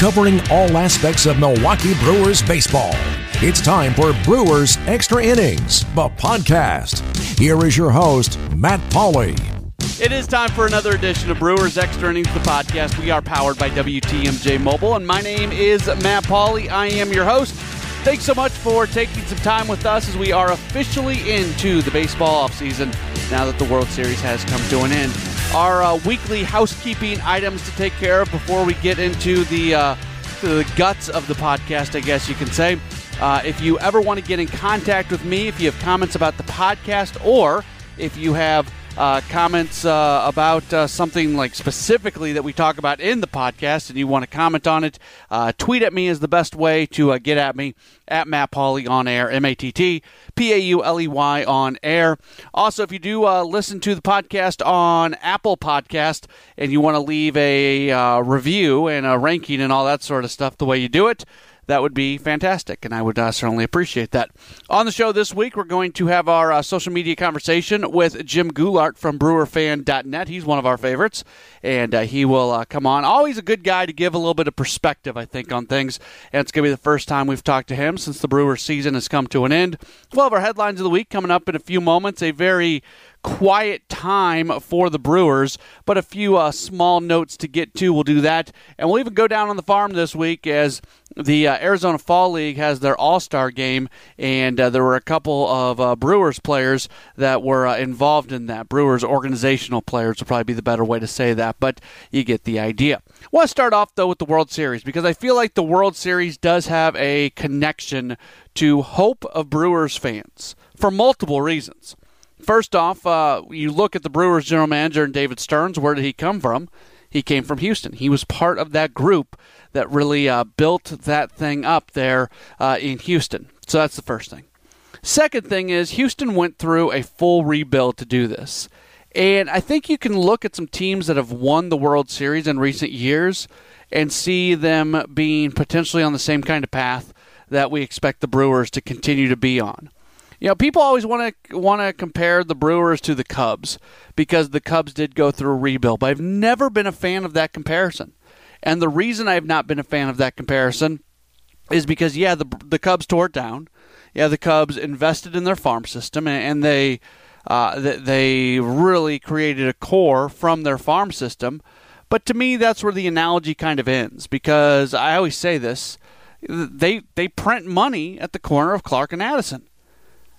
covering all aspects of Milwaukee Brewers baseball. It's time for Brewers Extra Innings, the podcast. Here is your host, Matt Pauley. It is time for another edition of Brewers Extra Innings, the podcast. We are powered by WTMJ Mobile, and my name is Matt Pauley. I am your host. Thanks so much for taking some time with us as we are officially into the baseball offseason now that the World Series has come to an end. Our uh, weekly housekeeping items to take care of before we get into the, uh, the guts of the podcast, I guess you can say. Uh, if you ever want to get in contact with me, if you have comments about the podcast, or if you have uh, comments uh, about uh, something like specifically that we talk about in the podcast and you want to comment on it, uh, tweet at me is the best way to uh, get at me at Matt Pauley on air, M A T T P A U L E Y on air. Also, if you do uh, listen to the podcast on Apple Podcast and you want to leave a review and a ranking and all that sort of stuff, the way you do it, that would be fantastic, and I would uh, certainly appreciate that. On the show this week, we're going to have our uh, social media conversation with Jim Goulart from BrewerFan.net. He's one of our favorites, and uh, he will uh, come on. Always a good guy to give a little bit of perspective, I think, on things, and it's going to be the first time we've talked to him since the Brewers season has come to an end. We'll have our headlines of the week coming up in a few moments. A very quiet time for the Brewers, but a few uh, small notes to get to. We'll do that. And we'll even go down on the farm this week as the uh, Arizona Fall League has their All Star game, and uh, there were a couple of uh, Brewers players that were uh, involved in that. Brewers organizational players would probably be the better way to say that, but you get the idea. I want to start off, though, with the World Series because I feel like the World Series does have a connection to hope of Brewers fans for multiple reasons. First off, uh, you look at the Brewers general manager and David Stearns. Where did he come from? He came from Houston. He was part of that group that really uh, built that thing up there uh, in Houston. So that's the first thing. Second thing is Houston went through a full rebuild to do this. And I think you can look at some teams that have won the World Series in recent years and see them being potentially on the same kind of path that we expect the Brewers to continue to be on. You know, people always want to want to compare the Brewers to the Cubs because the Cubs did go through a rebuild, but I've never been a fan of that comparison. And the reason I've not been a fan of that comparison is because yeah, the the Cubs tore it down. Yeah, the Cubs invested in their farm system and, and they uh, they really created a core from their farm system. But to me, that's where the analogy kind of ends because I always say this: they they print money at the corner of Clark and Addison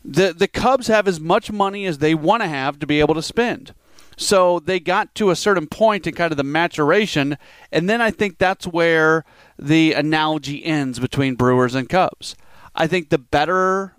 the the Cubs have as much money as they want to have to be able to spend. So they got to a certain point in kind of the maturation, and then I think that's where the analogy ends between Brewers and Cubs. I think the better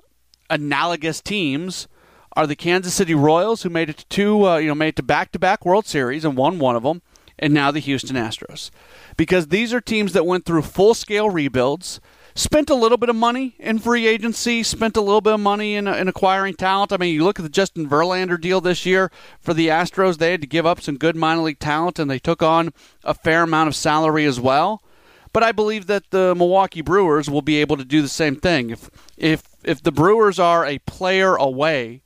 analogous teams are the Kansas City Royals, who made it to two, uh, you know, made it to back-to-back World Series and won one of them, and now the Houston Astros, because these are teams that went through full-scale rebuilds spent a little bit of money in free agency, spent a little bit of money in, in acquiring talent. I mean, you look at the Justin Verlander deal this year for the Astros, they had to give up some good minor league talent and they took on a fair amount of salary as well. But I believe that the Milwaukee Brewers will be able to do the same thing. If if if the Brewers are a player away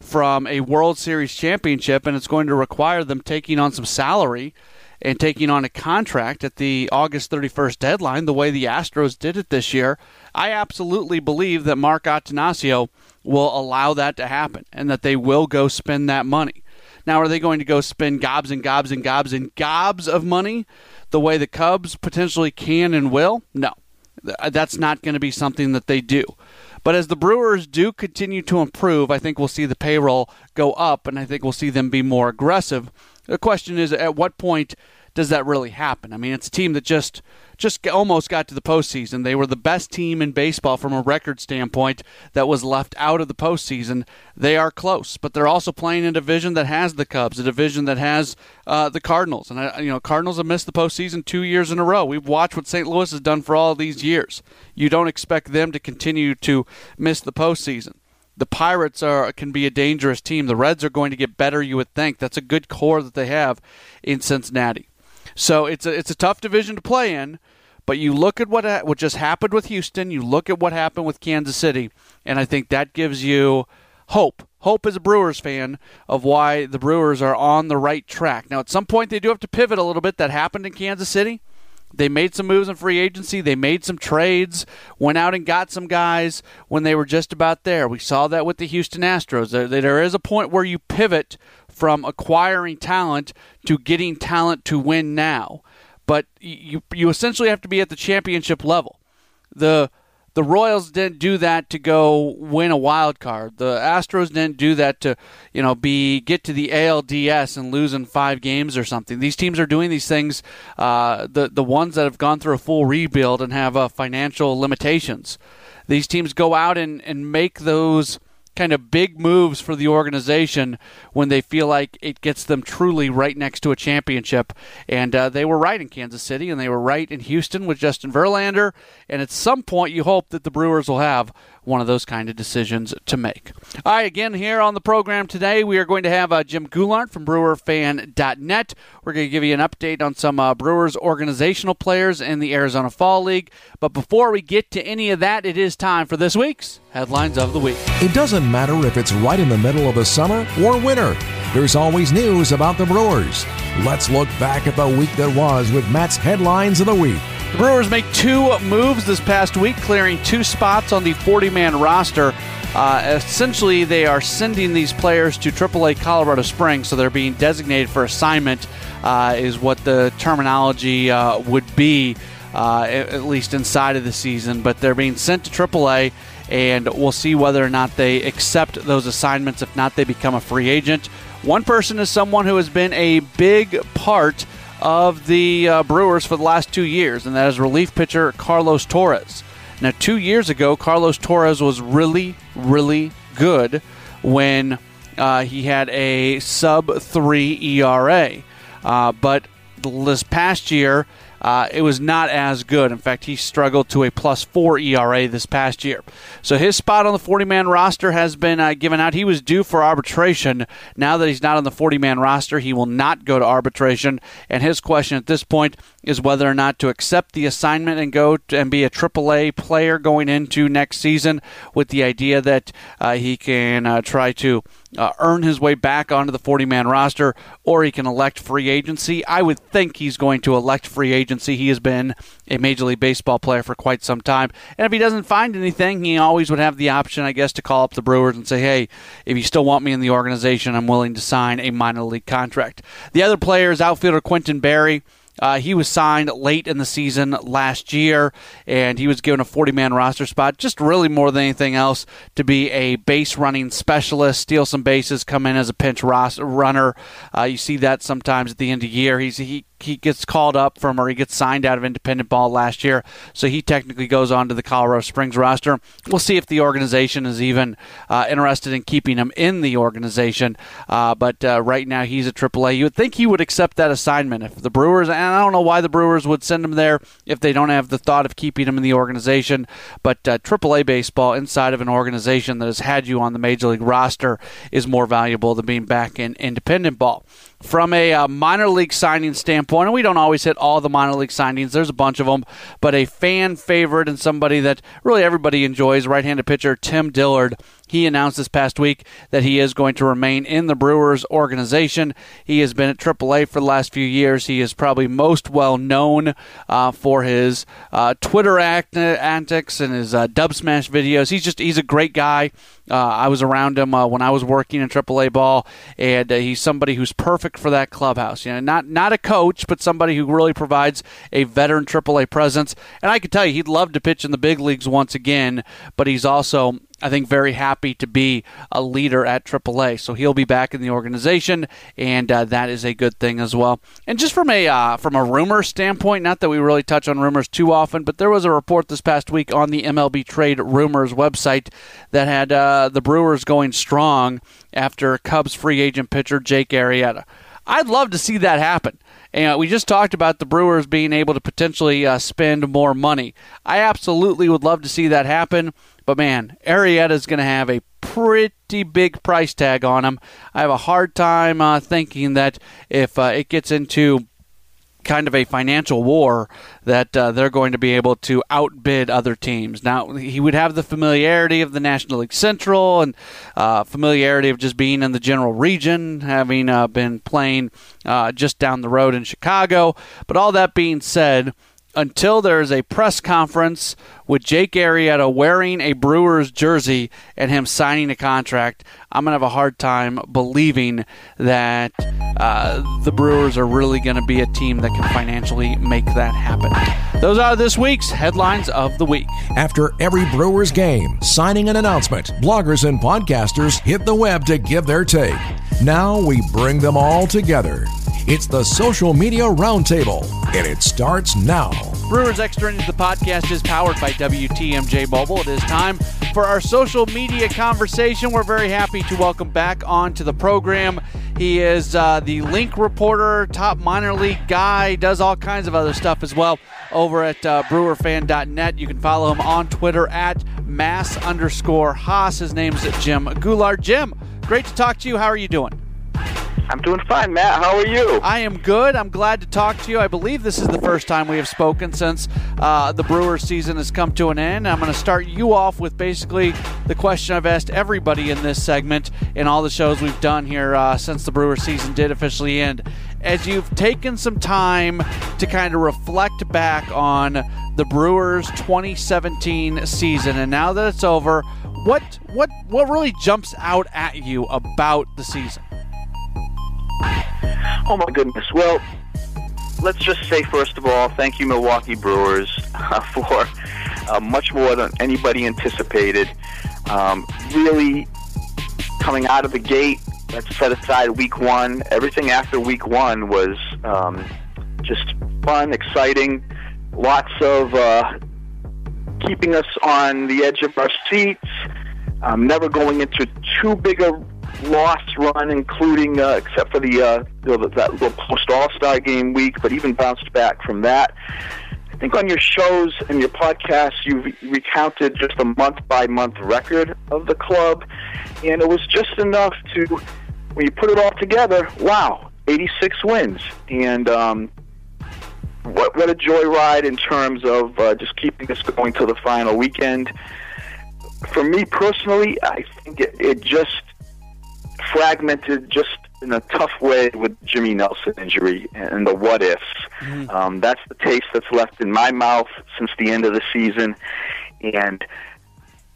from a World Series championship and it's going to require them taking on some salary, and taking on a contract at the August 31st deadline, the way the Astros did it this year, I absolutely believe that Mark Attanasio will allow that to happen and that they will go spend that money. Now, are they going to go spend gobs and gobs and gobs and gobs of money the way the Cubs potentially can and will? No. That's not going to be something that they do. But as the Brewers do continue to improve, I think we'll see the payroll go up, and I think we'll see them be more aggressive. The question is, at what point does that really happen? I mean, it's a team that just just almost got to the postseason. They were the best team in baseball from a record standpoint that was left out of the postseason. They are close, but they're also playing in a division that has the Cubs, a division that has uh, the Cardinals, and uh, you know, Cardinals have missed the postseason two years in a row. We've watched what St. Louis has done for all these years. You don't expect them to continue to miss the postseason the Pirates are can be a dangerous team. The Reds are going to get better, you would think. That's a good core that they have in Cincinnati. So it's a it's a tough division to play in. But you look at what what just happened with Houston. You look at what happened with Kansas City, and I think that gives you hope. Hope as a Brewers fan of why the Brewers are on the right track. Now, at some point, they do have to pivot a little bit. That happened in Kansas City. They made some moves in free agency. They made some trades, went out and got some guys when they were just about there. We saw that with the Houston Astros. There, there is a point where you pivot from acquiring talent to getting talent to win now. But you you essentially have to be at the championship level. The the Royals didn't do that to go win a wild card. The Astros didn't do that to, you know, be get to the ALDS and lose in five games or something. These teams are doing these things. Uh, the the ones that have gone through a full rebuild and have uh, financial limitations. These teams go out and, and make those kind of big moves for the organization when they feel like it gets them truly right next to a championship. And uh, they were right in Kansas City, and they were right in Houston with Justin Verlander. And at some point, you hope that the Brewers will have one of those kind of decisions to make. All right, again, here on the program today, we are going to have uh, Jim Goulart from BrewerFan.net. We're going to give you an update on some uh, Brewers organizational players in the Arizona Fall League. But before we get to any of that, it is time for this week's Headlines of the Week. It doesn't matter if it's right in the middle of the summer or winter, there's always news about the Brewers. Let's look back at the week that was with Matt's Headlines of the Week. The Brewers make two moves this past week, clearing two spots on the 40 man roster. Uh, essentially, they are sending these players to AAA Colorado Springs, so they're being designated for assignment, uh, is what the terminology uh, would be, uh, at least inside of the season. But they're being sent to AAA, and we'll see whether or not they accept those assignments. If not, they become a free agent. One person is someone who has been a big part of the uh, Brewers for the last two years, and that is relief pitcher Carlos Torres. Now, two years ago, Carlos Torres was really, really good when uh, he had a sub 3 ERA. Uh, but this past year, uh, it was not as good. In fact, he struggled to a plus four ERA this past year. So his spot on the 40 man roster has been uh, given out. He was due for arbitration. Now that he's not on the 40 man roster, he will not go to arbitration. And his question at this point is whether or not to accept the assignment and go and be a AAA player going into next season with the idea that uh, he can uh, try to uh, earn his way back onto the 40 man roster, or he can elect free agency. I would think he's going to elect free agency. He has been a Major League Baseball player for quite some time. And if he doesn't find anything, he always would have the option, I guess, to call up the Brewers and say, hey, if you still want me in the organization, I'm willing to sign a minor league contract. The other player is outfielder Quentin Berry. Uh, he was signed late in the season last year, and he was given a 40 man roster spot, just really more than anything else to be a base running specialist, steal some bases, come in as a pinch runner. Uh, you see that sometimes at the end of the year. He's, he he gets called up from or he gets signed out of independent ball last year, so he technically goes on to the Colorado Springs roster. We'll see if the organization is even uh, interested in keeping him in the organization. Uh, but uh, right now he's at AAA. You would think he would accept that assignment if the Brewers, and I don't know why the Brewers would send him there if they don't have the thought of keeping him in the organization. But AAA uh, baseball inside of an organization that has had you on the major league roster is more valuable than being back in independent ball from a uh, minor league signing standpoint, and we don't always hit all the minor league signings. There's a bunch of them, but a fan favorite and somebody that really everybody enjoys, right-handed pitcher Tim Dillard he announced this past week that he is going to remain in the Brewers organization. He has been at AAA for the last few years. He is probably most well known uh, for his uh, Twitter act- antics and his uh, dub smash videos. He's just he's a great guy. Uh, I was around him uh, when I was working in AAA ball, and uh, he's somebody who's perfect for that clubhouse. You know, not not a coach, but somebody who really provides a veteran AAA presence. And I can tell you, he'd love to pitch in the big leagues once again. But he's also I think, very happy to be a leader at AAA. So he'll be back in the organization, and uh, that is a good thing as well. And just from a uh, from a rumor standpoint, not that we really touch on rumors too often, but there was a report this past week on the MLB Trade Rumors website that had uh, the Brewers going strong after Cubs free agent pitcher Jake Arrieta. I'd love to see that happen. And we just talked about the Brewers being able to potentially uh, spend more money. I absolutely would love to see that happen. But man, Arrieta is going to have a pretty big price tag on him. I have a hard time uh, thinking that if uh, it gets into kind of a financial war that uh, they're going to be able to outbid other teams. Now, he would have the familiarity of the National League Central and uh, familiarity of just being in the general region, having uh, been playing uh, just down the road in Chicago. But all that being said, until there's a press conference with Jake Arrieta wearing a Brewers jersey and him signing a contract, I'm going to have a hard time believing that uh, the Brewers are really going to be a team that can financially make that happen. Those are this week's headlines of the week. After every Brewers game, signing an announcement, bloggers and podcasters hit the web to give their take. Now we bring them all together. It's the Social Media Roundtable, and it starts now. Brewers Extra Innings, the podcast is powered by WTMJ Mobile. It is time for our social media conversation. We're very happy to welcome back onto the program. He is uh, the link reporter, top minor league guy, does all kinds of other stuff as well over at uh, brewerfan.net. You can follow him on Twitter at mass underscore Haas. His name's Jim Goulart. Jim, great to talk to you. How are you doing? I'm doing fine, Matt. How are you? I am good. I'm glad to talk to you. I believe this is the first time we have spoken since uh, the Brewers season has come to an end. I'm going to start you off with basically the question I've asked everybody in this segment in all the shows we've done here uh, since the Brewers season did officially end. As you've taken some time to kind of reflect back on the Brewers 2017 season, and now that it's over, what what what really jumps out at you about the season? Oh my goodness. Well, let's just say first of all, thank you, Milwaukee Brewers, uh, for uh, much more than anybody anticipated. Um, really coming out of the gate. Let's set aside week one. Everything after week one was um, just fun, exciting, lots of uh, keeping us on the edge of our seats. Um, never going into too big a loss run, including uh, except for the uh, that little post All Star game week, but even bounced back from that. I think on your shows and your podcasts, you've recounted just a month by month record of the club, and it was just enough to, when you put it all together, wow, 86 wins, and um, what what a joyride in terms of uh, just keeping us going to the final weekend. For me personally, I think it, it just fragmented just in a tough way with Jimmy Nelson injury and the what ifs. Mm-hmm. Um, that's the taste that's left in my mouth since the end of the season. And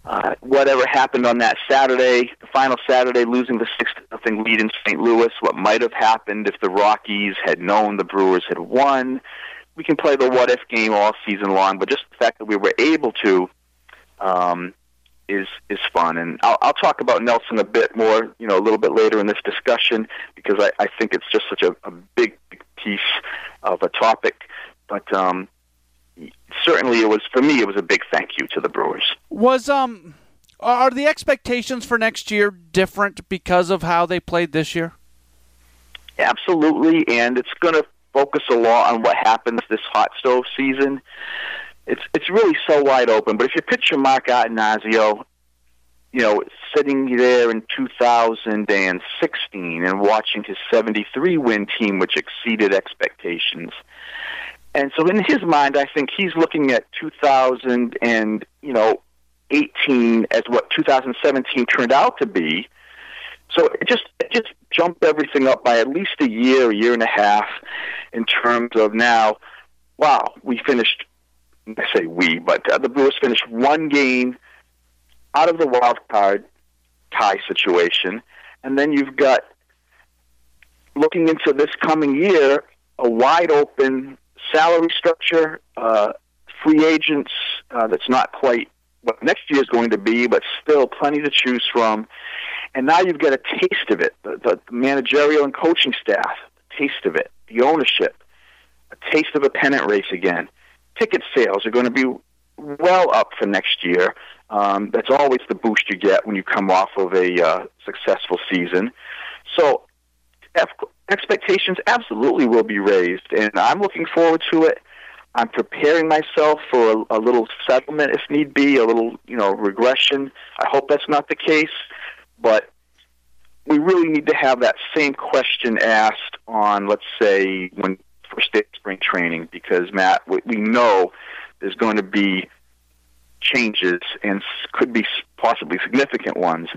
uh, whatever happened on that Saturday, the final Saturday, losing the six nothing lead in St. Louis, what might have happened if the Rockies had known the Brewers had won. We can play the what if game all season long, but just the fact that we were able to um, is is fun. And I'll, I'll talk about Nelson a bit more, you know, a little bit later in this discussion because I, I think it's just such a, a big piece of a topic. But um, certainly, it was for me. It was a big thank you to the Brewers. Was um, are the expectations for next year different because of how they played this year? Absolutely, and it's going to focus a lot on what happens this hot stove season it's it's really so wide open. But if you picture Mark Attanasio, you know, sitting there in 2016 and watching his 73 win team, which exceeded expectations. And so in his mind, I think he's looking at 2000 and, you know, 18 as what 2017 turned out to be. So it just it just jumped everything up by at least a year, a year and a half in terms of now, wow, we finished I say we, but uh, the Brewers finished one game out of the wild card tie situation, and then you've got looking into this coming year a wide open salary structure, uh, free agents uh, that's not quite what next year is going to be, but still plenty to choose from. And now you've got a taste of it. The, the managerial and coaching staff, taste of it, the ownership, a taste of a pennant race again ticket sales are going to be well up for next year. Um, that's always the boost you get when you come off of a uh, successful season. So expectations absolutely will be raised, and I'm looking forward to it. I'm preparing myself for a, a little settlement if need be, a little you know regression. I hope that's not the case, but we really need to have that same question asked on, let's say, when first day of spring training because Matt, we, we know there's going to be changes and could be possibly significant ones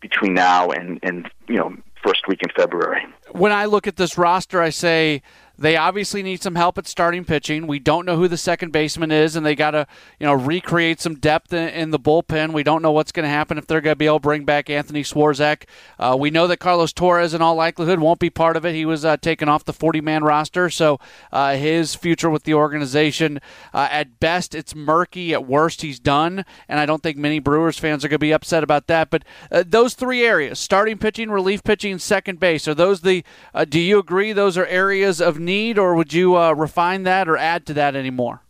between now and and you know first week in February. When I look at this roster, I say They obviously need some help at starting pitching. We don't know who the second baseman is, and they got to you know recreate some depth in, in, the bullpen. We don't know what's going to happen if they're going to be able to bring back Anthony Swarzak. Uh, we know that Carlos Torres, in all likelihood, won't be part of it. He was uh, taken off the 40 man roster, so uh, his future with the organization, uh, at best, it's murky. At worst, he's done, and I don't think many Brewers fans are going to be upset about that. But uh, those three areas starting pitching, relief pitching, second base are those the, uh, do you agree those are areas of need, or would you refine that or add to that anymore?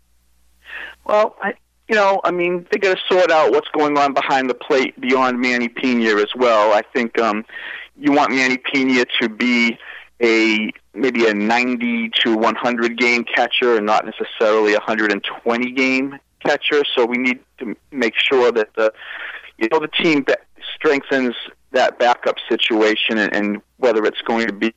Well, I, you know, I mean, they got to sort out what's going on behind the plate beyond Manny Pena as well. I think um, you want Manny Pena to be a maybe a 90 to 100 game catcher and not necessarily a 120 game catcher. So we need to make sure that the you know the team strengthens that backup situation and, and whether it's going to be.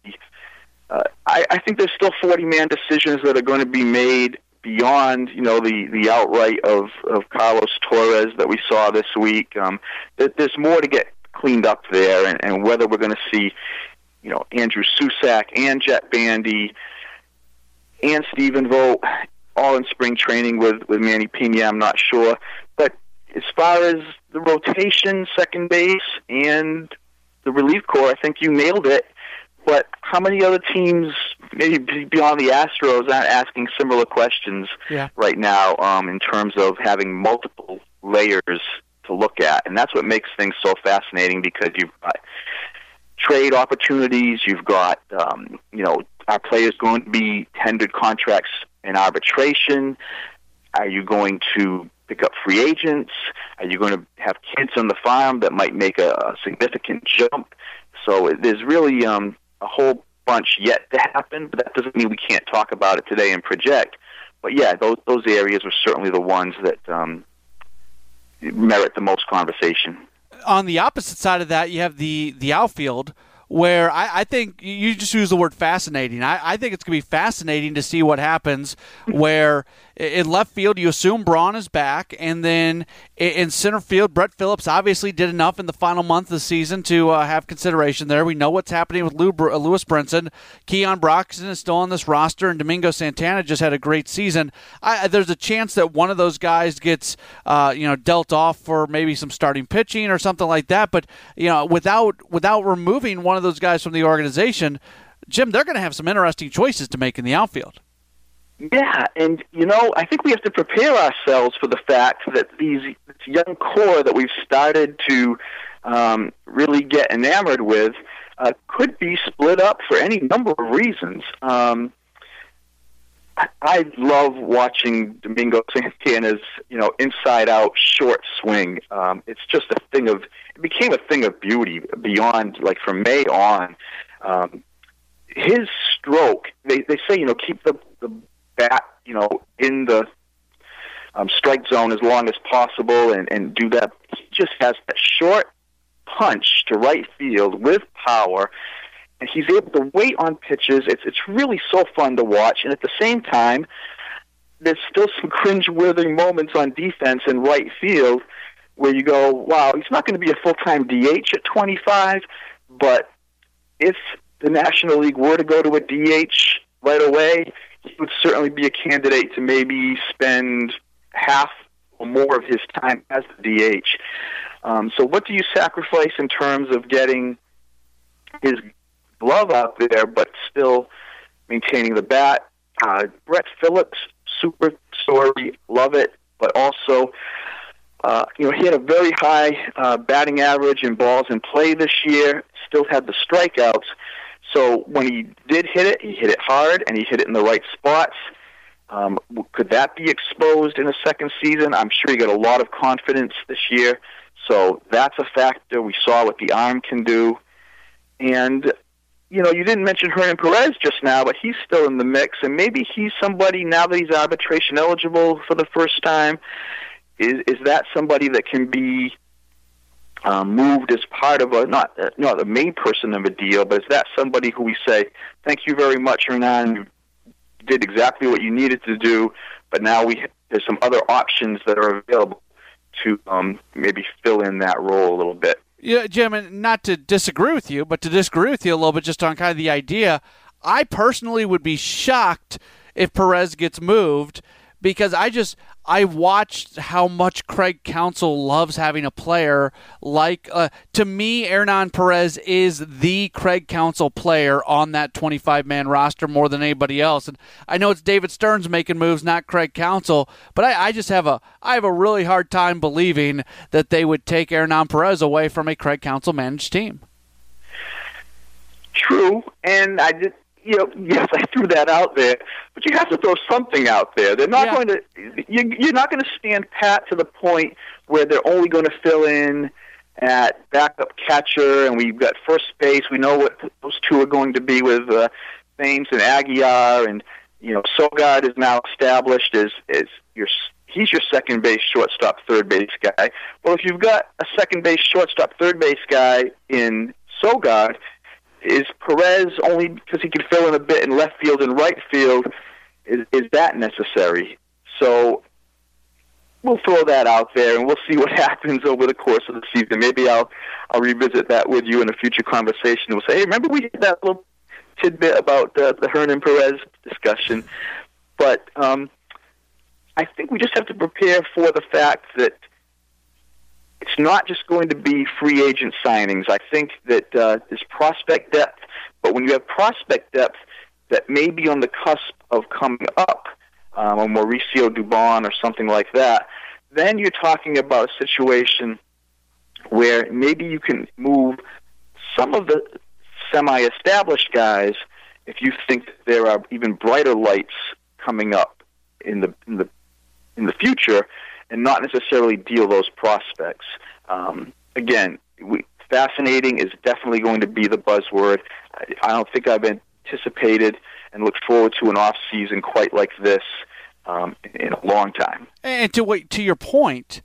Uh, I, I think there's still 40 man decisions that are going to be made beyond you know the the outright of of Carlos Torres that we saw this week. Um, there's more to get cleaned up there, and, and whether we're going to see you know Andrew Susac and Jett Bandy and Stephen Vogt all in spring training with with Manny Pena, I'm not sure. But as far as the rotation, second base, and the relief corps, I think you nailed it. But how many other teams, maybe beyond the Astros, aren't asking similar questions yeah. right now um, in terms of having multiple layers to look at? And that's what makes things so fascinating because you've got trade opportunities, you've got, um, you know, are players going to be tendered contracts in arbitration? Are you going to pick up free agents? Are you going to have kids on the farm that might make a, a significant jump? So there's really um, a whole bunch yet to happen, but that doesn't mean we can't talk about it today and project. But yeah, those those areas are certainly the ones that um, merit the most conversation. On the opposite side of that, you have the the outfield where I, I, think you just use the word fascinating. I, I think it's going to be fascinating to see what happens where in left field, you assume Braun is back, and then in center field, Brett Phillips obviously did enough in the final month of the season to uh, have consideration there. We know what's happening with uh, Lewis Brinson. Keon Broxton is still on this roster, and Domingo Santana just had a great season. I, there's a chance that one of those guys gets, uh, you know, dealt off for maybe some starting pitching or something like that. But you know, without without removing one of those guys from the organization, Jim, they're going to have some interesting choices to make in the outfield. Yeah, and you know, I think we have to prepare ourselves for the fact that these this young core that we've started to um, really get enamored with uh, could be split up for any number of reasons. Um, I, love watching Domingo Santana's, you know, inside-out short swing. Um, it's just a thing of it became a thing of beauty beyond like from May on. Um, his stroke, they they say, you know, keep the the bat, you know, in the um, strike zone as long as possible and, and do that. He just has that short punch to right field with power, and he's able to wait on pitches. It's it's really so fun to watch, and at the same time, there's still some cringe-worthy moments on defense in right field where you go, "Wow, he's not going to be a full-time DH at 25," but if the National League were to go to a DH right away, he would certainly be a candidate to maybe spend half or more of his time as the DH. Um, so, what do you sacrifice in terms of getting his glove out there, but still maintaining the bat? Uh, Brett Phillips, super story, love it, but also. Uh, you know, he had a very high uh, batting average in balls in play this year. Still had the strikeouts, so when he did hit it, he hit it hard and he hit it in the right spots. Um, could that be exposed in a second season? I'm sure he got a lot of confidence this year. So that's a factor. We saw what the arm can do. And, you know, you didn't mention Hernan Perez just now, but he's still in the mix. And maybe he's somebody, now that he's arbitration eligible for the first time, is, is that somebody that can be um, moved as part of a not uh, not the main person of a deal, but is that somebody who we say, "Thank you very much, Hernan. You did exactly what you needed to do, but now we there's some other options that are available to um, maybe fill in that role a little bit." Yeah, Jim, and not to disagree with you, but to disagree with you a little bit just on kind of the idea. I personally would be shocked if Perez gets moved because I just I watched how much Craig Counsell loves having a player like uh, to me Hernan Perez is the Craig Counsell player on that 25 man roster more than anybody else and I know it's David Stearns making moves not Craig Counsell but I, I just have a I have a really hard time believing that they would take Hernan Perez away from a Craig Counsell managed team. True, and I did you know, yes, I threw that out there, but you have to throw something out there. They're not yeah. going to. You, you're not going to stand pat to the point where they're only going to fill in at backup catcher, and we've got first base. We know what those two are going to be with uh, Thames and Aguilar, and you know, Sogard is now established as as your he's your second base, shortstop, third base guy. Well, if you've got a second base, shortstop, third base guy in Sogard, is Perez only because he can fill in a bit in left field and right field? Is is that necessary? So we'll throw that out there and we'll see what happens over the course of the season. Maybe I'll I'll revisit that with you in a future conversation. We'll say, hey, remember we had that little tidbit about uh, the Hernan Perez discussion, but um, I think we just have to prepare for the fact that it's not just going to be free agent signings. I think that uh, there's prospect depth, but when you have prospect depth that may be on the cusp of coming up, um, a Mauricio Dubon or something like that, then you're talking about a situation where maybe you can move some of the semi-established guys if you think there are even brighter lights coming up in the in the in the future and not necessarily deal those prospects. Um, again, we, fascinating is definitely going to be the buzzword. I, I don't think I've anticipated and looked forward to an off season quite like this um, in, a long time. And to to your point,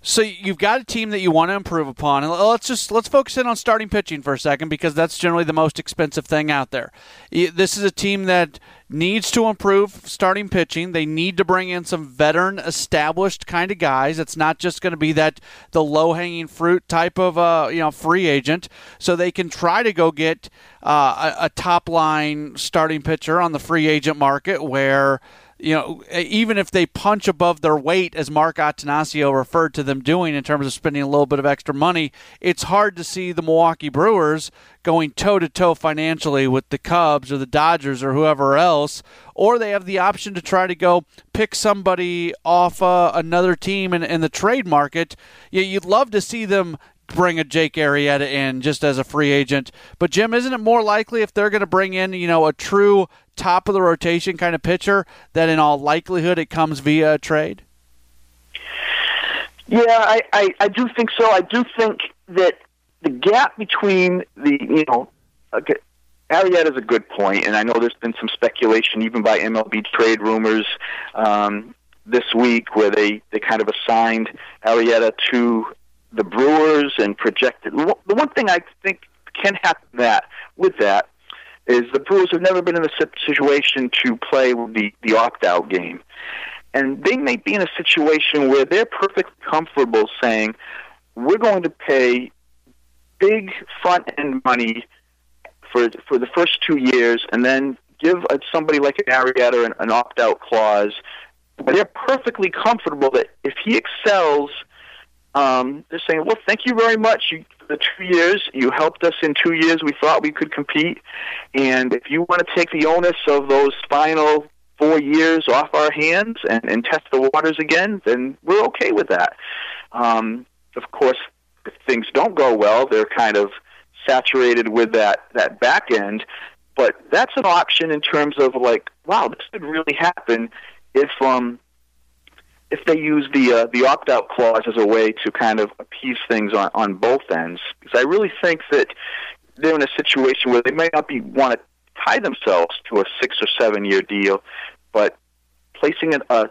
so you've got a team that you want to improve upon, and let's just let's focus in on starting pitching for a second because that's generally the most expensive thing out there. This is a team that needs to improve starting pitching. They need to bring in some veteran, established kind of guys. It's not just going to be that the low hanging fruit type of uh, you know free agent. So they can try to go get uh, a, a top line starting pitcher on the free agent market where you know, even if they punch above their weight, as Mark Attanasio referred to them doing in terms of spending a little bit of extra money, it's hard to see the Milwaukee Brewers going toe to toe financially with the Cubs or the Dodgers or whoever else. Or they have the option to try to go pick somebody off uh, another team in, in the trade market. Yeah, You'd love to see them bring a Jake Arrieta in just as a free agent. But Jim, isn't it more likely if they're going to bring in, you know, a true top of the rotation kind of pitcher that in all likelihood it comes via a trade? Yeah, I, I, I do think so. I do think that the gap between the, you know, okay, Arrieta is a good point, and I know there's been some speculation even by MLB trade rumors um, this week where they, they kind of assigned Arrieta to the Brewers and projected. The one thing I think can happen that with that is the Brewers have never been in a situation to play the the opt out game, and they may be in a situation where they're perfectly comfortable saying, "We're going to pay big front end money for for the first two years, and then give somebody like an Arrieta an, an opt out clause." But they're perfectly comfortable that if he excels um, they're saying, well, thank you very much. You, the two years you helped us in two years, we thought we could compete, and if you want to take the onus of those final four years off our hands and, and test the waters again, then we're okay with that. Um, of course, if things don't go well, they're kind of saturated with that that back end. But that's an option in terms of like, wow, this could really happen if um if they use the uh, the opt out clause as a way to kind of appease things on on both ends, because I really think that they're in a situation where they may not be want to tie themselves to a six or seven year deal, but placing an uh,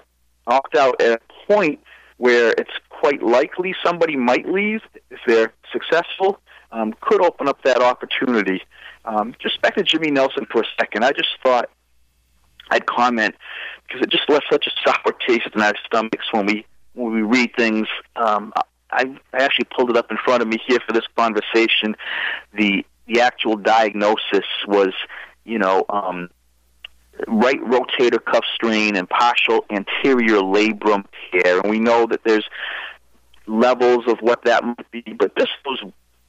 opt out at a point where it's quite likely somebody might leave if they're successful um, could open up that opportunity. Um, just back to Jimmy Nelson for a second. I just thought I'd comment because it just left such a sour taste in our stomachs when we when we read things. Um, I, I actually pulled it up in front of me here for this conversation. The the actual diagnosis was you know, um, right rotator cuff strain and partial anterior labrum tear, and we know that there's levels of what that might be, but just those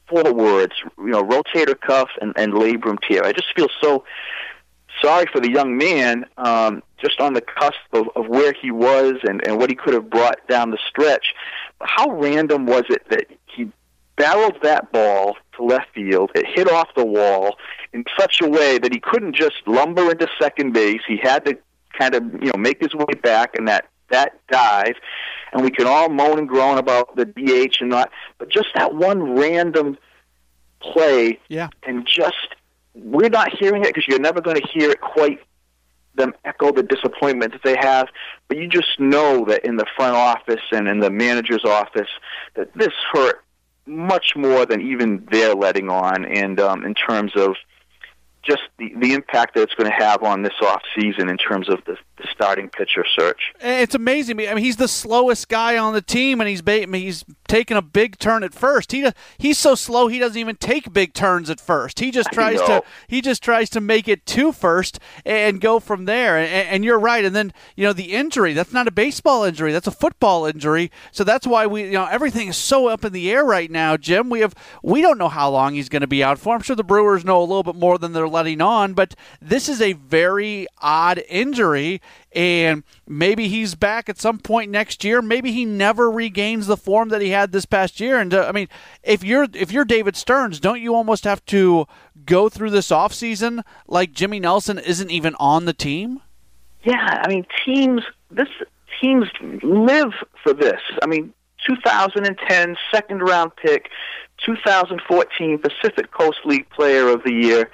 four words, you know, rotator cuff and, and labrum tear. I just feel so sorry for the young man, um, just on the cusp of, of where he was and, and what he could have brought down the stretch. How random was it that he barreled that ball to left field. It hit off the wall in such a way that he couldn't just lumber into second base. He had to kind of you know make his way back in that that dive. And we can all moan and groan about the DH and not, but just that one random play, yeah, and just we're not hearing it because you're never going to hear it quite them echo the disappointment that they have, but you just know that in the front office and in the manager's office that this hurt much more than even they're letting on, and um, in terms of just the, the impact that it's going to have on this off season in terms of the, the starting pitcher search. It's amazing. I mean, he's the slowest guy on the team, and he's he's taking a big turn at first. He he's so slow he doesn't even take big turns at first. He just tries to he just tries to make it to first and go from there. And, and, you're right. And then you know the injury. That's not a baseball injury. That's a football injury. So that's why we you know everything is so up in the air right now, Jim. We have we don't know how long he's going to be out for. I'm sure the Brewers know a little bit more than they're letting on, but this is a very odd injury and maybe he's back at some point next year. Maybe he never regains the form that he had this past year. And uh, I mean, if you're if you're David Stearns, don't you almost have to go through this offseason like Jimmy Nelson isn't even on the team? Yeah, I mean, teams this teams live for this. I mean, 2010 second round pick, 2014 Pacific Coast League Player of the Year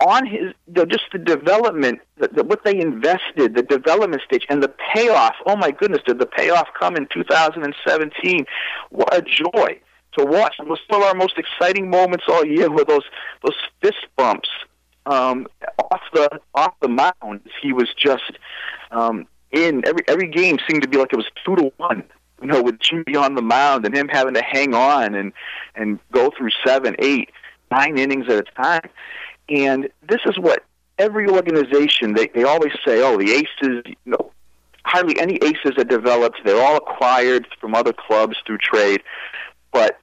on his the, just the development, the, the, what they invested, the development stage, and the payoff. Oh my goodness, did the payoff come in 2017? What a joy to watch! It was still our most exciting moments all year with those those fist bumps um, off the off the mound. He was just um, in every every game seemed to be like it was two to one. You know, with Jimmy on the mound and him having to hang on and and go through seven, eight, nine innings at a time and this is what every organization they they always say, oh, the aces, you know, hardly any aces are developed. They're all acquired from other clubs through trade. But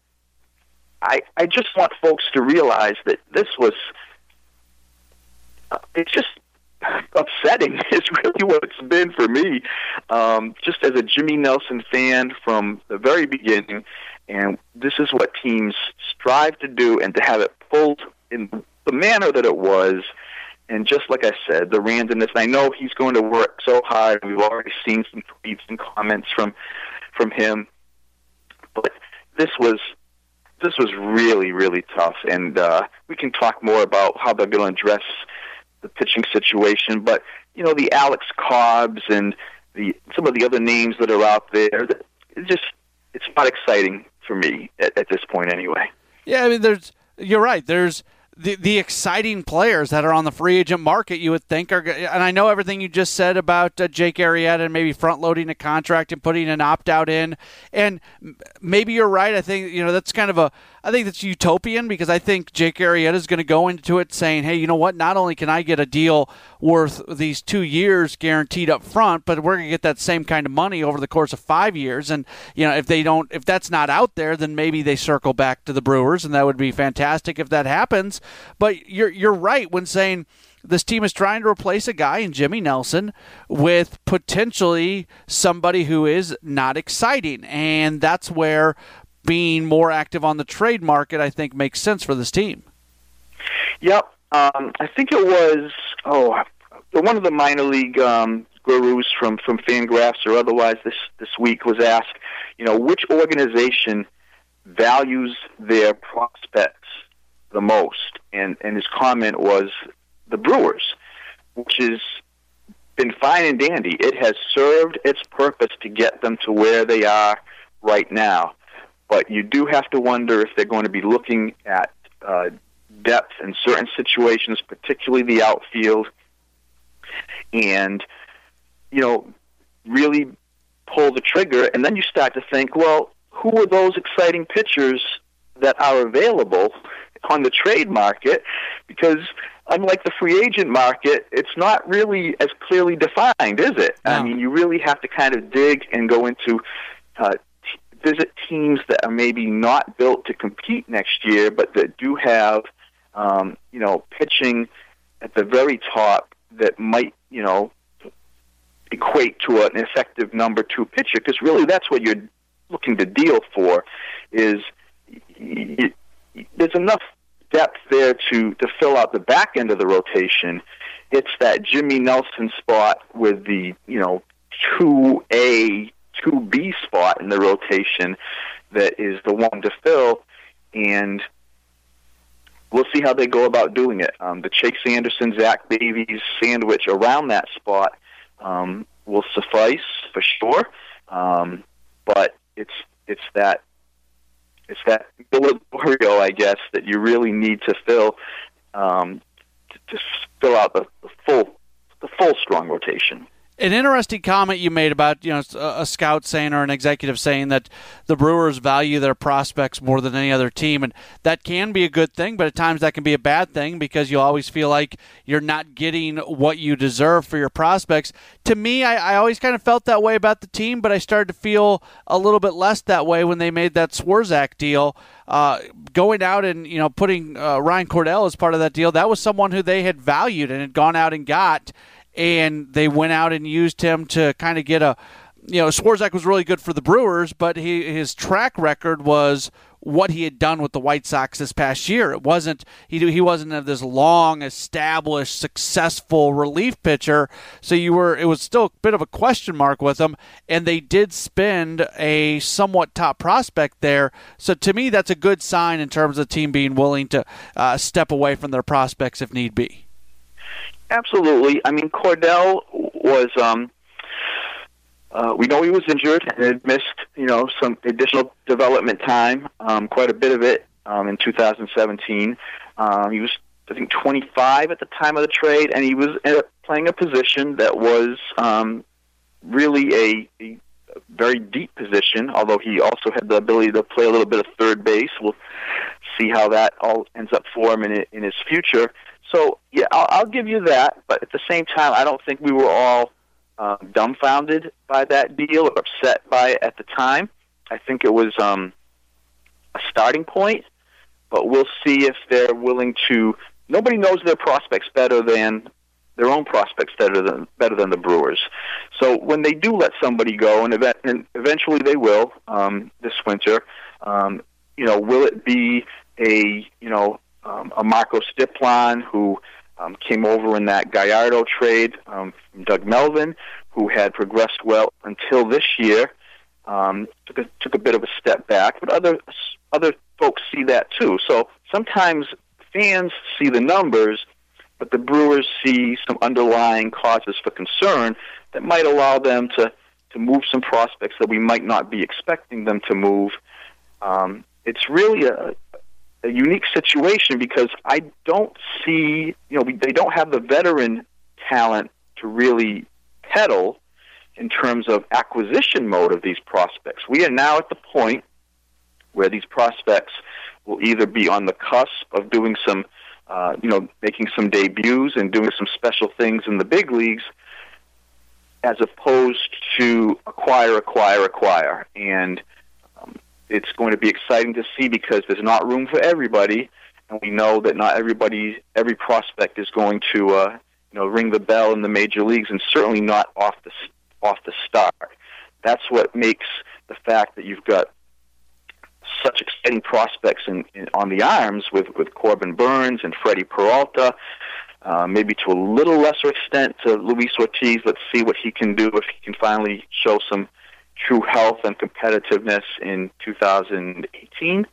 I I just want folks to realize that this was uh, it's just upsetting is really what it's been for me. Um, just as a Jimmy Nelson fan from the very beginning, and this is what teams strive to do, and to have it pulled in the manner that it was, and just like I said, the randomness. I know he's going to work so hard. We've already seen some tweets and comments from from him, but this was this was really really tough, and uh, we can talk more about how they're going to address the pitching situation. But you know, the Alex Cobbs and the some of the other names that are out there, It just it's not exciting for me at, at this point anyway. Yeah, I mean, there's you're right. There's the the exciting players that are on the free agent market you would think are and I know everything you just said about uh, Jake Arrieta and maybe front loading a contract and putting an opt out in and maybe you're right I think you know that's kind of a I think that's utopian because I think Jake Arrieta is going to go into it saying, hey, you know what? Not only can I get a deal worth these two years guaranteed up front, but we're going to get that same kind of money over the course of five years. And, you know, if they don't, if that's not out there, then maybe they circle back to the Brewers, and that would be fantastic if that happens. But you're, you're right when saying, this team is trying to replace a guy in Jimmy Nelson with potentially somebody who is not exciting. And that's where being more active on the trade market, I think makes sense for this team. Yep. Um, I think it was, oh, one of the minor league um, gurus from, from Fangraphs or otherwise this, this week was asked, you know, which organization values their prospects the most? And, and his comment was the Brewers, which has been fine and dandy. It has served its purpose to get them to where they are right now but you do have to wonder if they're going to be looking at uh, depth in certain situations, particularly the outfield, and you know, really pull the trigger. And then you start to think, well, who are those exciting pitchers that are available on the trade market? Because unlike the free agent market, it's not really as clearly defined, is it? No. I mean, you really have to kind of dig and go into uh, t- visit teams that are maybe not built to compete next year, but that do have, um, you know, pitching at the very top that might, you know, equate to an effective number two pitcher. Because really, that's what you're looking to deal for. Is y- y- there's enough depth there to to fill out the back end of the rotation. It's that Jimmy Nelson spot with the you know two A two B spot in the rotation that is the one to fill, and we'll see how they go about doing it. Um, the Chase Anderson, Zach Davies sandwich around that spot um, will suffice for sure, um, but it's it's that it's that Oreo, I guess, that you really need to fill um, to, to fill out the, the full the full strong rotation an interesting comment you made about you know a scout saying or an executive saying that the Brewers value their prospects more than any other team, and that can be a good thing, but at times that can be a bad thing because you always feel like you're not getting what you deserve for your prospects. To me, I, I always kind of felt that way about the team, but I started to feel a little bit less that way when they made that Swarzak deal. Uh, going out and you know putting uh, Ryan Cordell as part of that deal, that was someone who they had valued and had gone out and got and they went out and used him to kind of get a you know Swarzak was really good for the Brewers, but he, his track record was what he had done with the White Sox this past year. It wasn't he he wasn't of this long established successful relief pitcher. So you were it was still a bit of a question mark with him, and they did spend a somewhat top prospect there. So to me, that's a good sign in terms of the team being willing to uh, step away from their prospects if need be. Absolutely. I mean, Cordell was. Um, uh, we know he was injured and had missed, you know, some additional development time, um, quite a bit of it um, in 2017. Um, he was, I think, 25 at the time of the trade, and he was playing a position that was um, really a, a very deep position. Although he also had the ability to play a little bit of third base. We'll see how that all ends up for him in, in his future. So yeah, I'll, I'll give you that, but at the same time, I don't think we were all um, dumbfounded by that deal or upset by it at the time. I think it was um, a starting point, but we'll see if they're willing to. Nobody knows their prospects better than their own prospects better than better than the Brewers. So when they do let somebody go, and, event, and eventually they will um, this winter, um, you know, will it be a you know um, a Marcos Diplan who um, came over in that Gallardo trade um, from Doug Melvin, who had progressed well until this year. Um, took a, took a bit of a step back, but other other folks see that too. So sometimes fans see the numbers, but the Brewers see some underlying causes for concern that might allow them to to move some prospects that we might not be expecting them to move. Um, it's really a, a unique situation because I don't see, you know, they don't have the veteran talent to really pedal in terms of acquisition mode of these prospects. We are now at the point where these prospects will either be on the cusp of doing some, uh, you know, making some debuts and doing some special things in the big leagues, as opposed to acquire, acquire, acquire. And it's going to be exciting to see because there's not room for everybody, and we know that not everybody, every prospect is going to, uh, you know, ring the bell in the major leagues, and certainly not off the off the start. That's what makes the fact that you've got such exciting prospects in, in, on the arms with with Corbin Burnes and Freddy Peralta. Uh, maybe to a little lesser extent to Luis Ortiz. Let's see what he can do if he can finally show some true health and competitiveness in 2018.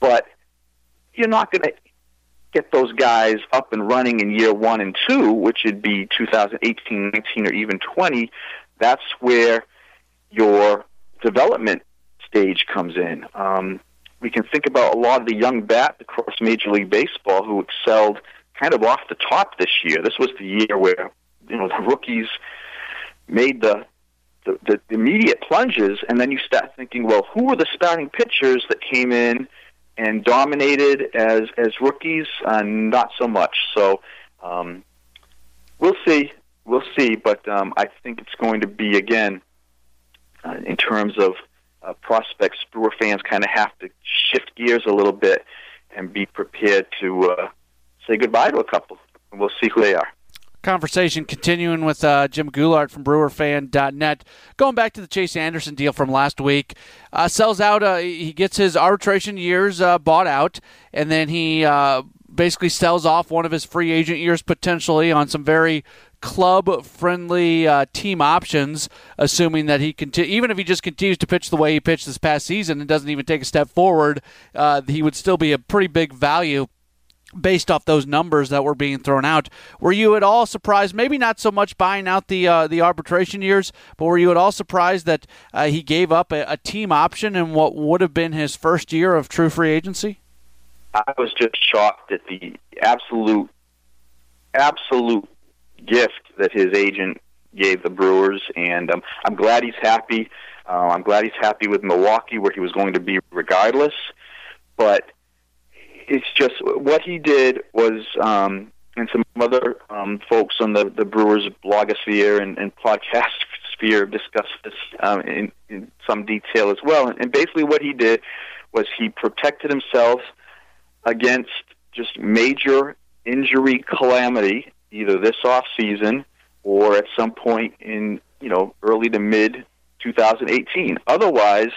But you're not going to get those guys up and running in year one and two, which would be 2018, 19, or even 20. That's where your development stage comes in. Um, we can think about a lot of the young bats across Major League Baseball who excelled kind of off the top this year. This was the year where you know the rookies made the the, the, immediate plunges, and then you start thinking, well, who were the starting pitchers that came in and dominated as as rookies, uh, not so much. So um, we'll see, we'll see. But um, I think it's going to be again uh, in terms of uh, prospects. Brewer fans kind of have to shift gears a little bit and be prepared to uh, say goodbye to a couple. We'll see who they are conversation continuing with uh, Jim Goulart from BrewerFan.net. Going back to the Chase Anderson deal from last week, uh, sells out. Uh, he gets his arbitration years uh, bought out, and then he uh, basically sells off one of his free agent years potentially on some very club friendly uh, team options, assuming that he conti- even if he just continues to pitch the way he pitched this past season and doesn't even take a step forward, uh, he would still be a pretty big value based off those numbers that were being thrown out. Were you at all surprised? Maybe not so much buying out the uh, the arbitration years, but were you at all surprised that uh, he gave up a, a, team option in what would have been his first year of true free agency? I was just shocked at the absolute, absolute gift that his agent gave the Brewers, and um, I'm glad he's happy. Uh, I'm glad he's happy with Milwaukee, where he was going to be regardless. But it's just what he did was, um, and some other um, folks on the the Brewers blogosphere and, and podcast sphere discussed this um, in, in some detail as well. And basically, what he did was he protected himself against just major injury calamity, either this off season or at some point in you know early to mid 2018. Otherwise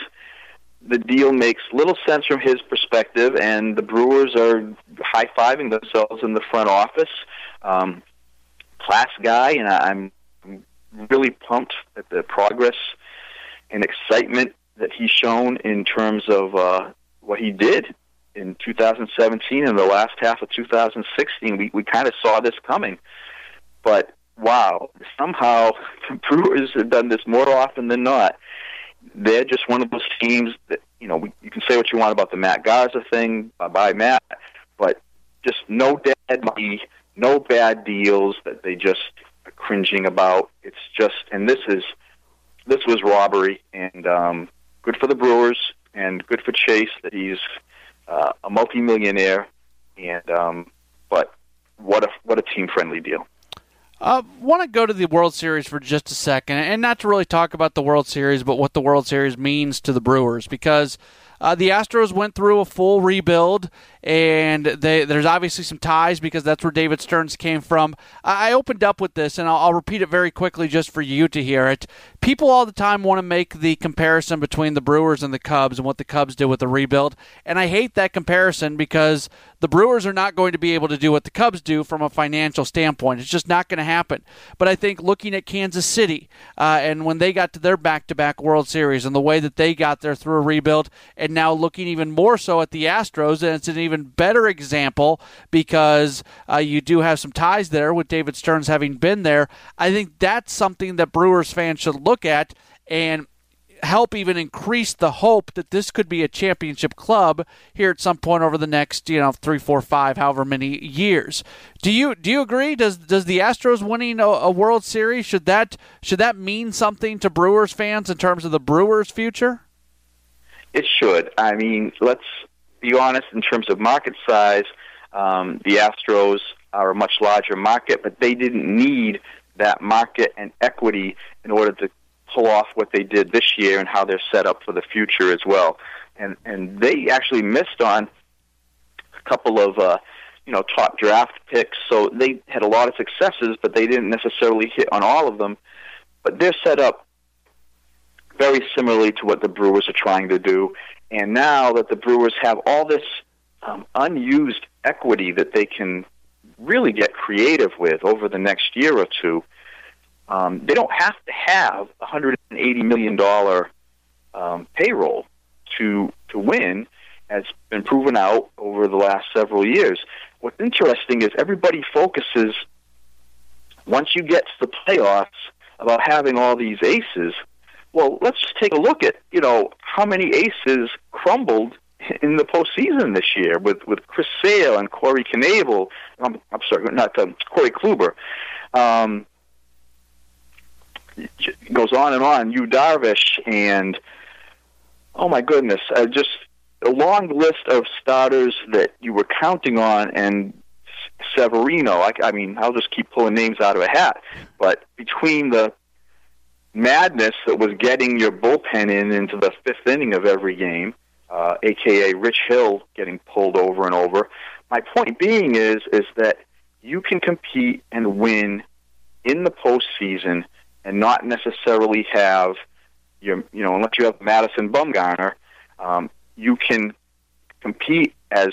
the deal makes little sense from his perspective, and the Brewers are high fiving themselves in the front office. Um, class guy, and I'm really pumped at the progress and excitement that he's shown in terms of uh, what he did in 2017 and the last half of 2016. We we kind of saw this coming, but wow, somehow the Brewers have done this more often than not they're just one of those teams that you know we, you can say what you want about the Matt Garza thing by Matt, but just no dead money, no bad deals that they just are cringing about. It's just and this is this was robbery and um, good for the Brewers and good for Chase that he's uh, a multimillionaire and um, but what a what a team friendly deal. I uh, want to go to the World Series for just a second, and not to really talk about the World Series, but what the World Series means to the Brewers, because uh, the Astros went through a full rebuild, and they, there's obviously some ties because that's where David Stearns came from. I, opened up with this, and I'll, I'll repeat it very quickly just for you to hear it. People all the time want to make the comparison between the Brewers and the Cubs and what the Cubs did with the rebuild, and I hate that comparison because the Brewers are not going to be able to do what the Cubs do from a financial standpoint. It's just not going to happen. But I think looking at Kansas City uh, and when they got to their back to back World Series and the way that they got there through a rebuild, and now looking even more so at the Astros, and it's an even better example because uh, you do have some ties there with David Stearns having been there. I think that's something that Brewers fans should look at and help even increase the hope that this could be a championship club here at some point over the next you know three four five however many years. Do you do you agree? Does does the astros winning a, a, world series should that should that mean something to brewers fans in terms of the brewers future it should i mean let's be honest in terms of market size um, the astros are a much larger market but they didn't need that market and equity in order to pull off what they did this year and how they're set up for the future as well. And and they actually missed on a couple of uh, you know top draft picks, so they had a lot of successes, but they didn't necessarily hit on all of them. But they're set up very similarly to what the Brewers are trying to do. And now that the Brewers have all this um, unused equity that they can really get creative with over the next year or two, um, they don't have to have a hundred and eighty million dollar um, payroll to to win, as been proven out over the last several years. What's interesting is everybody focuses once you get to the playoffs about having all these aces. Well, let's just take a look at you know how many aces crumbled in the postseason this year with with Chris Sale and Corey Knebel. I'm, I'm sorry, not um, Corey Kluber. Um, goes on and on. Yu Darvish and oh my goodness, uh, just a long list of starters that you were counting on, and Severino. I, I mean, I'll just keep pulling names out of a hat. But between the madness that was getting your bullpen in into the fifth inning of every game, uh, aka Rich Hill getting pulled over and over. My point being is is that you can compete and win in the postseason and not necessarily have your you know unless you have Madison Bumgarner, um, you can compete as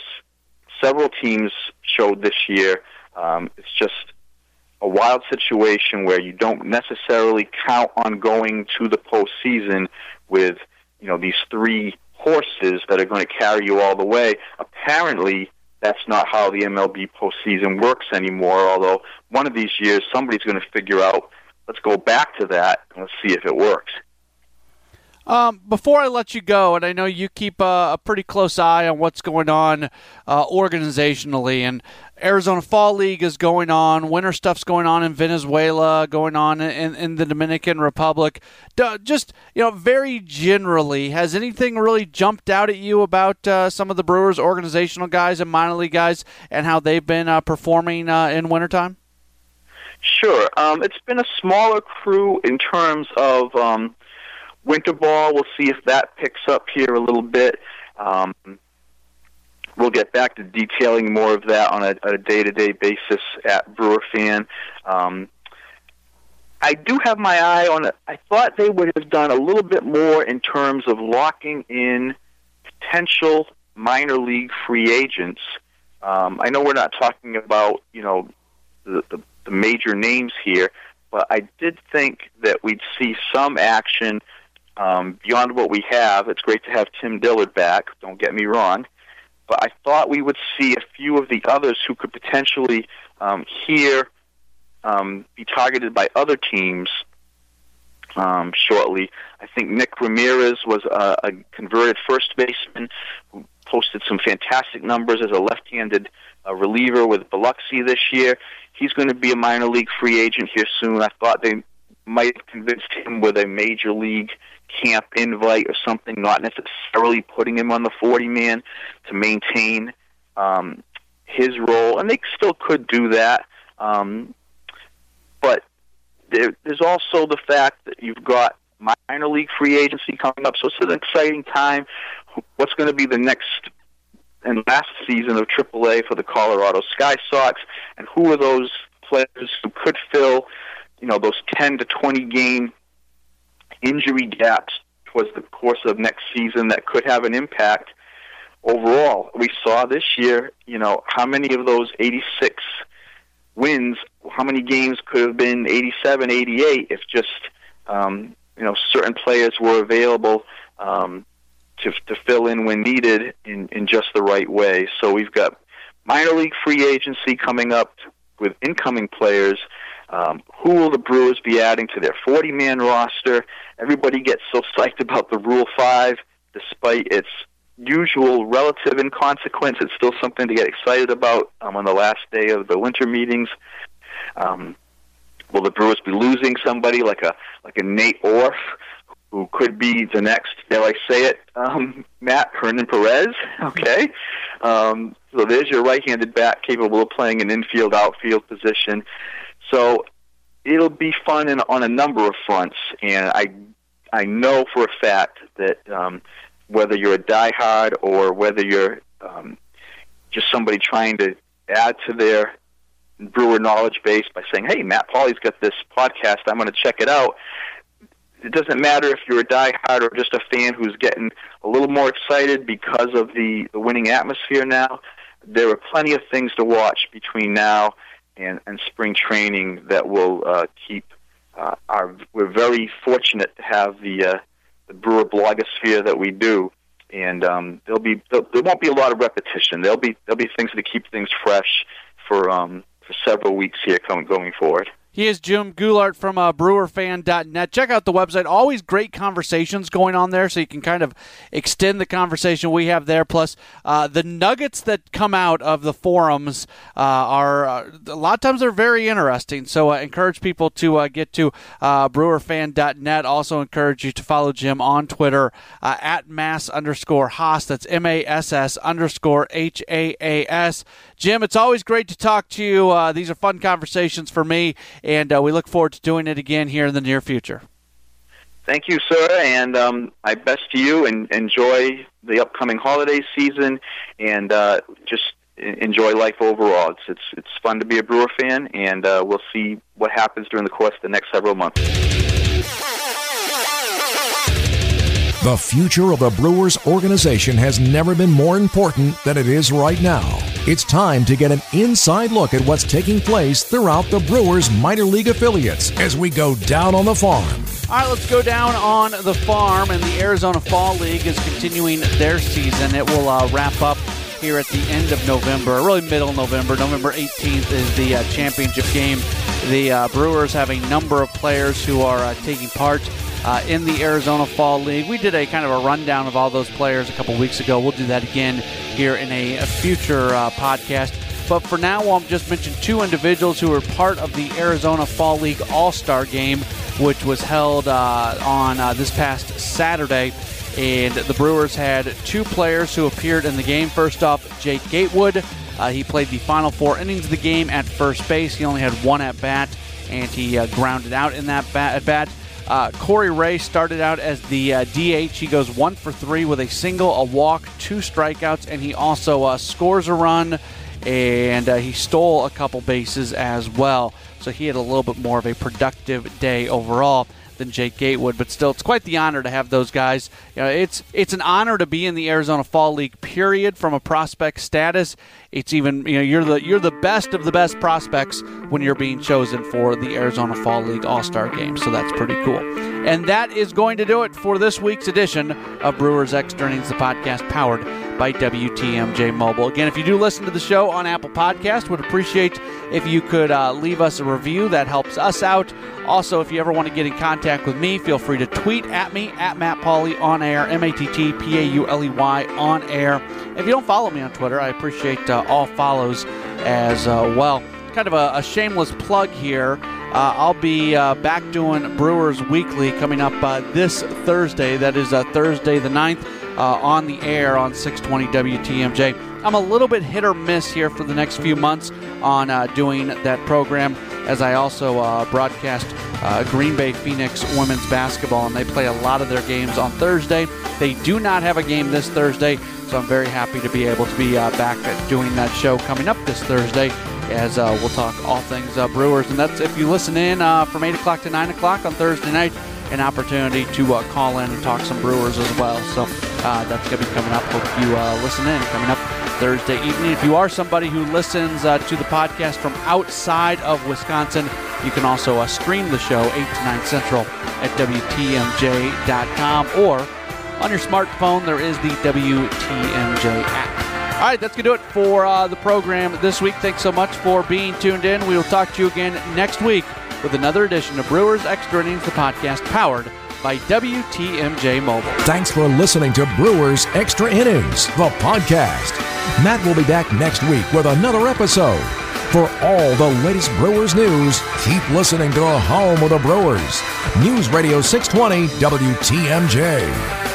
several teams showed this year. Um, it's just a wild situation where you don't necessarily count on going to the postseason with you know these three horses that are going to carry you all the way. Apparently, that's not how the MLB postseason works anymore. Although one of these years, somebody's going to figure out. Let's go back to that and let's see if it works. Um, before I let you go, and I know you keep a, a pretty close eye on what's going on uh, organizationally, and Arizona Fall League is going on, winter stuff's going on in Venezuela, going on in, in the Dominican Republic. Just, you know, very generally, has anything really jumped out at you about uh, some of the Brewers organizational guys and minor league guys and how they've been uh, performing uh, in wintertime? Sure. Um, it's been a smaller crew in terms of. Um, winter ball. We'll see if that picks up here a little bit. Um, we'll get back to detailing more of that on a, a day-to-day basis at Brewer Fan. Um, I do have my eye on it. I thought they would have done a little bit more in terms of locking in potential minor league free agents. Um, I know we're not talking about you know the, the, the major names here, but I did think that we'd see some action um, beyond what we have. It's great to have Tim Dillard back. Don't get me wrong, but I thought we would see a few of the others who could potentially um, here um, be targeted by other teams um, shortly. I think Nick Ramirez was a, a converted first baseman who posted some fantastic numbers as a left-handed uh, reliever with Biloxi this year. He's going to be a minor league free agent here soon. I thought they might have convinced him with a major league camp invite or something, not necessarily putting him on the 40 man to maintain um, his role. And they still could do that. Um, but there, there's also the fact that you've got minor league free agency coming up, so it's an exciting time. What's going to be the next and last season of AAA for the Colorado Sky Sox, and who are those players who could fill, you know, those 10 to 20 game injury gaps towards the course of next season that could have an impact overall. We saw this year, you know, how many of those 86 wins, how many games could have been 87, 88 if just, um, you know, certain players were available um, to, to fill in when needed in, in just the right way. So we've got minor league free agency coming up with incoming players um, who will the Brewers be adding to their 40 man roster? Everybody gets so psyched about the Rule 5, despite its usual relative inconsequence. It's still something to get excited about um, on the last day of the winter meetings. Um, will the Brewers be losing somebody like a like a Nate Orf, who could be the next, dare I say it, um, Matt Hernan Perez? Okay, um, so there's your right-handed bat capable of playing an infield, outfield position. So it'll be fun in, on a number of fronts, and I I know for a fact that um, whether you're a diehard or whether you're um, just somebody trying to add to their brewer knowledge base by saying, "Hey, Matt Pauley's got this podcast. I'm going to check it out." It doesn't matter if you're a diehard or just a fan who's getting a little more excited because of the, the winning atmosphere now. There are plenty of things to watch between now and, and spring training that will uh, keep uh, our. We're very fortunate to have the uh, the Brewer blogosphere that we do, and um, there'll be there'll, there won't be a lot of repetition. There'll be there'll be things to keep things fresh for um, for several weeks here coming going forward. He is Jim Goulart from uh, BrewerFan.net. Check out the website. Always great conversations going on there, so you can kind of extend the conversation we have there. Plus, uh, the nuggets that come out of the forums uh, are uh, a lot of times they're very interesting. So, uh, encourage people to uh, get to BrewerFan.net. Also, encourage you to follow Jim on Twitter at Mass underscore Haas. That's M A S S underscore H A A S. Jim, it's always great to talk to you. Uh, these are fun conversations for me and uh, we look forward to doing it again here in the near future. Thank you, sir, and um, I best to you and enjoy the upcoming holiday season, and uh, just enjoy life overall. It's it's it's fun to be a Brewer fan, and uh, we'll see what happens during the course of the next several months. The future of the Brewers organization has never been more important than it is right now. It's time to get an inside look at what's taking place throughout the Brewers minor league affiliates as we go down on the farm. All right, let's go down on the farm, and the Arizona Fall League is continuing their season. It will uh, wrap up here at the end of November, really middle November. November 18th is the uh, championship game. The uh, Brewers have a number of players who are uh, taking part uh, in the Arizona Fall League. We did a kind of a rundown of all those players a couple weeks ago. We'll do that again here in a, a future uh, podcast. But for now, I'll just mention two individuals who were part of the Arizona Fall League All Star game, which was held uh, on uh, this past Saturday. And the Brewers had two players who appeared in the game. First off, Jake Gatewood. Uh, he played the final four innings of the game at first base. He only had one at bat, and he uh, grounded out in that bat, at bat. Uh, Corey Ray started out as the uh, DH. He goes one for three with a single, a walk, two strikeouts, and he also uh, scores a run and uh, he stole a couple bases as well. So he had a little bit more of a productive day overall than Jake Gatewood, but still, it's quite the honor to have those guys. You know, it's it's an honor to be in the Arizona Fall League. Period. From a prospect status, it's even you know you're the you're the best of the best prospects when you're being chosen for the Arizona Fall League All Star Game. So that's pretty cool. And that is going to do it for this week's edition of Brewers Extra Innings, the podcast powered by WTMJ Mobile. Again, if you do listen to the show on Apple Podcast, would appreciate if you could uh, leave us a review. That helps us out. Also, if you ever want to get in contact with me, feel free to tweet at me at Matt Pauley on air, M A T T P A U L E Y on air. If you don't follow me on Twitter, I appreciate uh, all follows as uh, well. Kind of a, a shameless plug here. Uh, I'll be uh, back doing Brewers Weekly coming up uh, this Thursday. That is uh, Thursday the 9th uh, on the air on 620 WTMJ. I'm a little bit hit or miss here for the next few months on doing that program as I also broadcast uh, Green Bay Phoenix women's basketball, and they play a lot of their games on Thursday. They do not have a game this Thursday, so I'm very happy to be able to be uh, back doing that show coming up this Thursday as uh, we'll talk all things uh, Brewers. And that's if you listen in from 8 o'clock to 9 o'clock on Thursday night an opportunity to uh, call in and talk some Brewers as well. So uh, that's going to be coming up. Hope you uh, listen in coming up Thursday evening. If you are somebody who listens uh, to the podcast from outside of Wisconsin, you can also uh, stream the show 8 to 9 Central at WTMJ.com or on your smartphone, there is the WTMJ app. All right, that's going to do it for uh, the program this week. Thanks so much for being tuned in. We will talk to you again next week with another edition of Brewers Extra Innings, the podcast powered by WTMJ Mobile. Thanks for listening to Brewers Extra Innings, the podcast. Matt will be back next week with another episode. For all the latest Brewers news, keep listening to a home of the Brewers. News Radio 620 WTMJ.